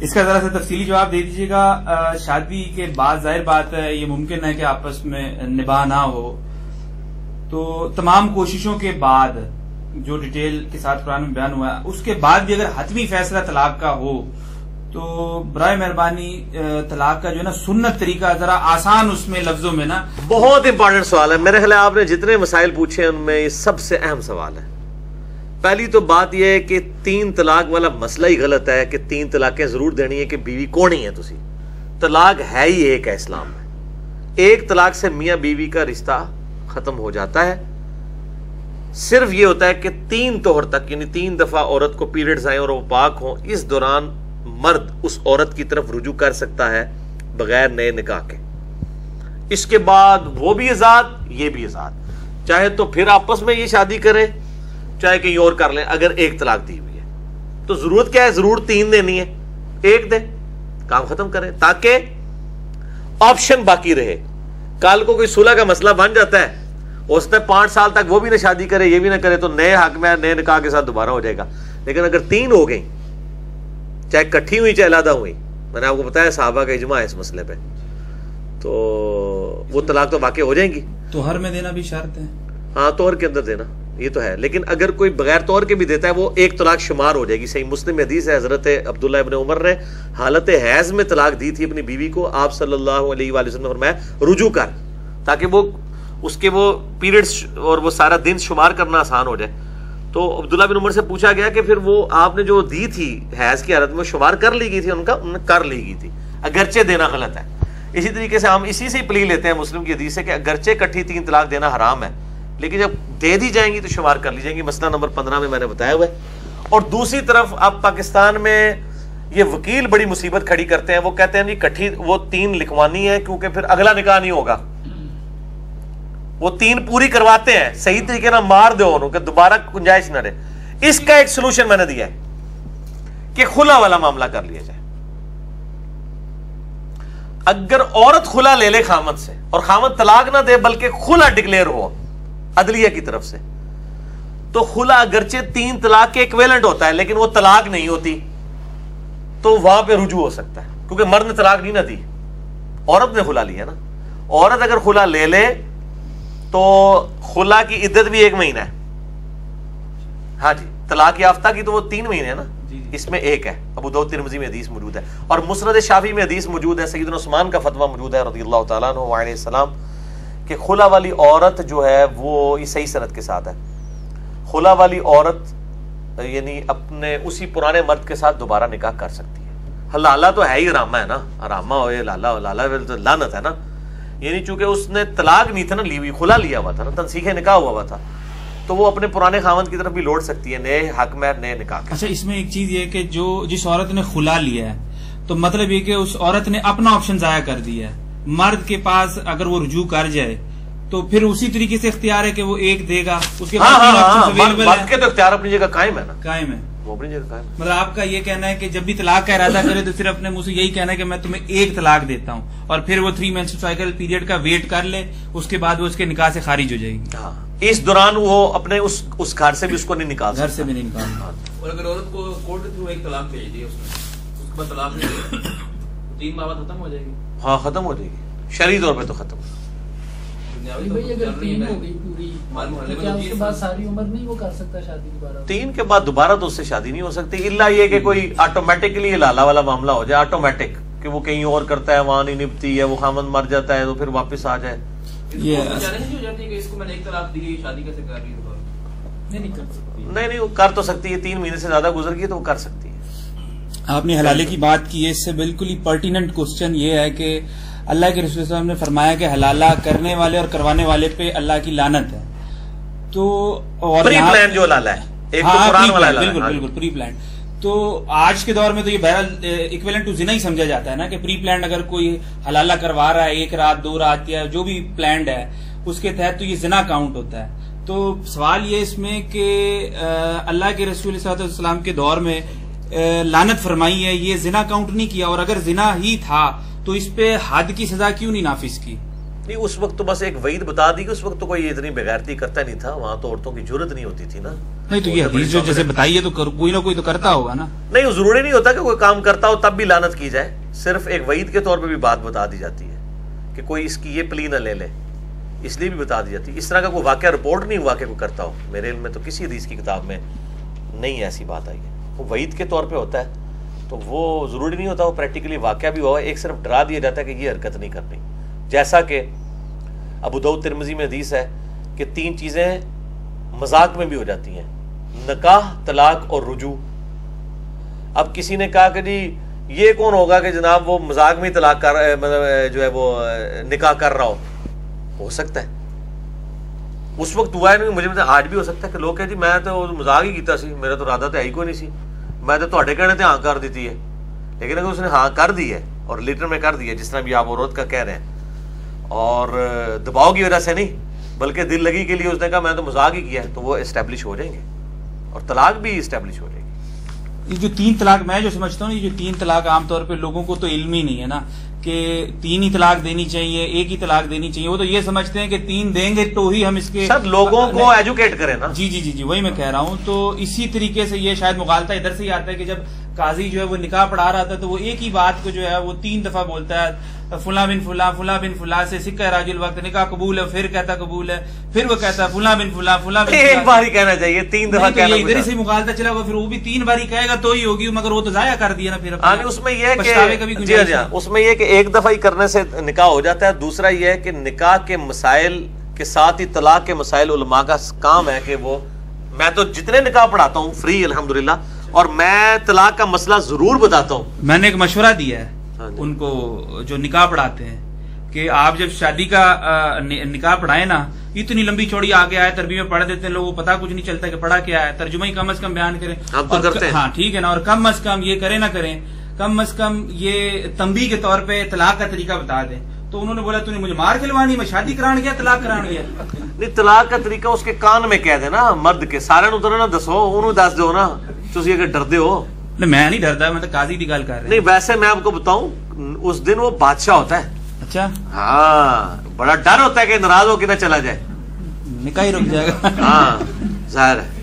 اس کا ذرا سا تفصیلی جواب دے دیجیے گا۔ شادی کے بعد ظاہر بات ہے، یہ ممکن ہے کہ آپس میں نباہ نہ ہو۔ تو تمام کوششوں کے بعد جو ڈیٹیل کے ساتھ قرآن میں بیان ہوا ہے، اس کے بعد بھی اگر حتمی فیصلہ طلاق کا ہو، تو برائے مہربانی طلاق کا جو ہے نا سنت طریقہ ذرا آسان اس میں لفظوں میں نا۔ بہت امپورٹنٹ سوال ہے۔ میرے خیال ہے آپ نے جتنے مسائل پوچھے ان میں یہ سب سے اہم سوال ہے۔ پہلی تو بات یہ ہے کہ تین طلاق والا مسئلہ ہی غلط ہے کہ تین طلاقیں ضرور دینی ہے کہ بیوی کون ہی ہے تسی؟ طلاق ہے ہی ایک ہے اسلام میں۔ ایک طلاق سے میاں بیوی کا رشتہ ختم ہو جاتا ہے۔ صرف یہ ہوتا ہے کہ تین طور تک یعنی تین دفعہ عورت کو پیریڈز آئیں اور وہ پاک ہوں، اس دوران مرد اس عورت کی طرف رجوع کر سکتا ہے بغیر نئے نکاح کے۔ اس کے بعد وہ بھی آزاد، یہ بھی آزاد۔ چاہے تو پھر آپس میں یہ شادی کرے چاہے کہیں اور کر لیں اگر ایک طلاق دی ہوئی ہے۔ تو ضرورت کیا ہے؟ ضرور تین دینی ہے۔ ایک دے کام ختم کرے تاکہ آپشن باقی رہے۔ کل کو کوئی صلح کا مسئلہ بن جاتا ہے ہو سکتا ہے پانچ سال تک وہ بھی نہ شادی کرے یہ بھی نہ کرے تو نئے حق میں نئے نکاح کے ساتھ دوبارہ ہو جائے گا۔ لیکن اگر تین ہو گئی چاہے کٹھی ہوئی چاہے علادہ ہوئی میں نے آپ کو بتایا صحابہ کا اجماع ہے اس مسئلے پہ۔ تو وہ طلاق تو واقع ہو جائیں گی۔ تو ہر میں دینا بھی شرط ہے۔ ہاں طور کے اندر دینا۔ یہ تو ہے۔ لیکن اگر کوئی بغیر طور کے بھی دیتا ہے، وہ ایک طلاق شمار ہو جائے گی۔ صحیح مسلم حدیث ہے، حضرت عبداللہ ابن عمر نے حالت حیض میں طلاق دی تھی اپنی بیوی کو۔ آپ صلی اللہ علیہ وآلہ وسلم فرمایا، رجوع کر، تاکہ وہ اس کے وہ پیریڈز اور وہ سارا دن شمار کرنا آسان ہو جائے۔ تو عبداللہ بن عمر سے پوچھا گیا کہ پھر وہ آپ نے جو دی تھی حیض کی حالت میں شمار کر لی گئی تھی، ان کا ان نے کر لی گئی تھی۔ اگرچہ دینا غلط ہے۔ اسی طریقے سے ہم اسی سے پلی لیتے ہیں، مسلم کی حدیث سے کہ اگرچہ کٹھی تین طلاق دینا حرام ہے لیکن جب دے دی جائیں گی تو شمار کر لی جائیں گی۔ مسئلہ نمبر پندرہ میں میں نے بتایا ہوا ہے۔ اور دوسری طرف اب پاکستان میں یہ وکیل بڑی مصیبت کھڑی کرتے ہیں۔ وہ کہتے ہیں جی کٹھی وہ تین لکھوانی ہے کیونکہ پھر اگلا نکاح نہیں ہوگا۔ وہ تین پوری کرواتے ہیں۔ صحیح طریقے نہ مار دو انہوں کہ دوبارہ گنجائش نہ رہے۔ اس کا ایک سلوشن میں نے دیا ہے کہ خلا والا معاملہ کر لیا جائے۔ اگر عورت خلا لے لے خامت سے اور خامت طلاق نہ دے بلکہ خلا ڈکلیئر ہو عدلیہ کی طرف سے۔ تو خلا اگرچہ تین طلاق کے ایکویلنٹ ہوتا ہے لیکن وہ طلاق نہیں ہوتی تو وہاں پہ رجوع ہو سکتا ہے۔ کیونکہ مرد نے طلاق نہیں نہ دی عورت نے خلا لیا نا۔ عورت اگر خلا لے لے تو خلا کی عدت بھی ایک مہینہ ہے۔ ہاں جی طلاق یافتہ کی تو وہ تین مہینے ہیں نا۔ جی، جی۔ اس میں ایک ہے۔ ابو دو ترمزی میں حدیث موجود ہے۔ اور مسرد شافی میں حدیث موجود ہے۔ سیدنا عثمان کا فتوہ موجود ہے رضی اللہ تعالیٰ عنہ علیہ السلام۔ کہ خلا والی عورت جو ہے وہ یہ صحیح صنعت کے ساتھ ہے۔ خلا والی عورت یعنی اپنے اسی پرانے مرد کے ساتھ دوبارہ نکاح کر سکتی ہے۔ ہاں، لالا تو ہے ہی رامہ ہے نا۔ رامہ ہوئے، لالا لالا لانت ہے نا۔ یعنی چونکہ اس نے طلاق نہیں تھا نا، لی ہوئی کھلا لیا ہوا تھا نا تنسیخ نکاح ہوا ہوا تھا۔ تو وہ اپنے پرانے خامند کی طرف بھی لوٹ سکتی ہے، نئے حق میں، نئے نکاح اچھا اس میں ایک چیز یہ کہ جو جس عورت نے کھلا لیا ہے، تو مطلب یہ کہ اس عورت نے اپنا آپشن ضائع کر دیا ہے۔ مرد کے پاس اگر وہ رجوع کر جائے تو پھر اسی طریقے سے اختیار ہے کہ وہ ایک دے گا اس کے ہاں، ہاں، ہاں، تو اختیار اپنی جگہ قائم ہے نا۔ قائم ہے۔ مطلب آپ کا یہ کہنا ہے کہ جب بھی طلاق کا ارادہ کرے تو صرف اپنے منہ سے یہی کہنا ہے کہ میں تمہیں ایک طلاق دیتا ہوں۔ اور پھر وہ تھری مینس سائیکل پیریڈ کا ویٹ کر لے اس کے بعد وہ اس کے نکاح سے خارج ہو جائے گی۔ ہاں۔ اس دوران وہ اپنے اس اس گھر سے بھی اس کو نہیں نکال گھر سے بھی نہیں نکال اور اگر عورت کو کورٹ کے تھرو ایک طلاق بھیج دی اس نے اس کے بعد طلاق نہیں تین ختم ہو جائے گی ہاں ختم ہو جائے گی شرعی طور پہ تو ختم۔ ہو تین کے بعد دوبارہ تو اس سے شادی نہیں ہو سکتی۔ اللہ یہ کہ کوئی آٹومیٹکلی لالا والا معاملہ ہو جائے آٹومیٹک کہ وہ کہیں اور کرتا ہے وہاں نہیں نپتی ہے وہ خامن مر جاتا ہے تو پھر واپس آ جائے۔ نہیں نہیں وہ کر تو سکتی ہے۔ تین مہینے سے زیادہ گزر گئی تو وہ کر سکتی ہے۔ آپ نے حلالے کی بات کی ہے اس سے بالکل ہی پرٹیننٹ کوشچن یہ ہے کہ اللہ کے رسول وسلم نے فرمایا کہ حلالہ کرنے والے اور کروانے والے پہ اللہ کی لانت ہے۔ تو اور جو لالا ہے ہاں، بالکل بالکل پری پلان تو آج کے دور میں تو یہ بہرحال اکویلنٹ ٹو زنا ہی سمجھا جاتا ہے نا کہ پری پلانڈ اگر کوئی حلالہ کروا رہا ہے ایک رات دو رات یا جو بھی پلانڈ ہے اس کے تحت تو یہ زنا کاؤنٹ ہوتا ہے۔ تو سوال یہ اس میں کہ اللہ کے رسول صلی اللہ علیہ وسلم کے دور میں لانت فرمائی ہے یہ زنا کاؤنٹ نہیں کیا اور اگر زنا ہی تھا تو اس پہ حد کی سزا کیوں نہیں نافذ کی؟ نہیں اس وقت تو بس ایک وعید بتا دی کہ اس وقت تو کوئی اتنی بغیرتی کرتا نہیں تھا وہاں تو عورتوں کی ضرورت نہیں ہوتی تھی نا۔ نہیں تو یہ حدیث جو جیسے بتائیے تو کوئی نہ کوئی تو کرتا ہوگا نا۔ نہیں ضروری نہیں ہوتا کہ کوئی کام کرتا ہو تب بھی لانت کی جائے صرف ایک وعید کے طور پہ بھی بات بتا دی جاتی ہے کہ کوئی اس کی یہ پلی نہ لے لے اس لیے بھی بتا دی جاتی۔ ہے اس طرح کا کوئی واقعہ رپورٹ نہیں ہوا کہ کوئی کرتا ہو۔ میرے علم میں تو کسی حدیث کی کتاب میں نہیں ایسی بات آئی ہے۔ وہ وعید کے طور پہ ہوتا ہے، تو وہ ضروری نہیں ہوتا، وہ پریکٹیکلی واقعہ بھی ہوا، ایک صرف ڈرا دیا جاتا ہے کہ یہ حرکت نہیں کرنی۔ جیسا کہ ابو دعود ترمزی میں حدیث ہے کہ تین چیزیں مذاق میں بھی ہو جاتی ہیں، نکاح، طلاق اور رجوع۔ اب کسی نے کہا کہ جی یہ کون ہوگا کہ جناب وہ مذاق میں ہی طلاق کر مطلب جو ہے وہ، نکاح کر رہا ہو؟ ہو سکتا ہے۔ اس وقت ہوا نہیں مجھے پتا آج بھی ہو سکتا ہے کہ لوگ کہ جی میں تو مذاق ہی کیتا سی، میرا تو ارادہ تو ہے ہی کوئی نہیں سی۔ میں تو تھوڑے کہنے تے ہاں کر دیتی ہے۔ لیکن اگر اس نے ہاں کر دی ہے اور لیٹر میں کر دی ہے، جس طرح بھی آپ عورت کا کہہ رہے ہیں۔ اور دباؤ کی وجہ سے نہیں، بلکہ دل لگی کے لیے اس نے کہا، میں تو مذاق ہی کیا ہے، تو وہ اسٹیبلش ہو جائیں گے۔ اور طلاق بھی اسٹیبلش ہو جائے گی۔ یہ جو تین طلاق، میں جو سمجھتا ہوں، یہ جو تین طلاق عام طور پہ لوگوں کو تو علم ہی نہیں ہے نا۔ کہ تین ہی طلاق دینی چاہیے ایک ہی طلاق دینی چاہیے وہ تو یہ سمجھتے ہیں کہ تین دیں گے تو ہی ہم اس کے سر لوگوں کو ایجوکیٹ کریں نا۔ جی جی جی جی وہی میں کہہ رہا ہوں۔ تو اسی طریقے سے یہ شاید مغالطہ ادھر سے ہی آتا ہے کہ جب قاضی جو ہے وہ نکاح پڑھا رہا تھا تو وہ ایک ہی بات کو جو ہے وہ تین دفعہ بولتا ہے فلاں بن فلاں فلاں بن فلاں سے سکہ راج الوقت نکاح قبول ہے پھر کہتا قبول ہے پھر وہ کہتا ہے فلاں بن فلاں فلاں بن ایک بار ہی کہنا چاہیے تین دفعہ کہنا ادھر سے مغالطہ چلا ہوا پھر وہ بھی تین بار ہی کہے گا تو ہی ہوگی مگر وہ تو ضائع کر دیا نا پھر۔ ہاں اس میں یہ ہے کہ جی ہاں جی ہاں۔ اس میں یہ کہ ایک دفعہ ہی کرنے سے نکاح ہو جاتا ہے دوسرا یہ ہے کہ نکاح کے مسائل کے ساتھ ہی طلاق کے مسائل علماء کا کام ہے کہ وہ میں تو جتنے نکاح پڑھاتا ہوں فری الحمدللہ اور میں طلاق کا مسئلہ ضرور بتاتا ہوں۔ میں نے ایک مشورہ دیا ہے ہاں جی۔ ان کو جو نکاح پڑھاتے ہیں کہ آپ جب شادی کا نکاح پڑھائیں نا اتنی لمبی چوڑی آگے آئے تربی میں پڑھ دیتے ہیں لوگوں کو پتا کچھ نہیں چلتا کہ پڑھا کیا ہے ترجمہ ہی کم از کم بیان کریں۔ اور۔ ہاں ٹھیک ہے نا اور کم از کم یہ کریں نہ کریں کم از کم یہ تنبیہ کے طور پہ طلاق کا طریقہ بتا دیں۔ تو انہوں نے بولا تو نے مجھے مار کھلوانی میں شادی کران گیا طلاق کران گیا نہیں طلاق کا طریقہ اس کے کان میں کہہ دے نا مرد کے سارے نو تو نہ دسو انہوں دس دو نا۔ ڈردے ہو۔ نہیں میں نہیں ڈرتا میں تو قاضی کی گل کر رہا نہیں ویسے میں آپ کو بتاؤں اس دن وہ بادشاہ ہوتا ہے۔ اچھا۔ ہاں بڑا ڈر ہوتا ہے کہ ناراض ہو کے نہ چلا جائے۔ نکاح ہی رک جائے گا۔ ہاں ظاہر ہے۔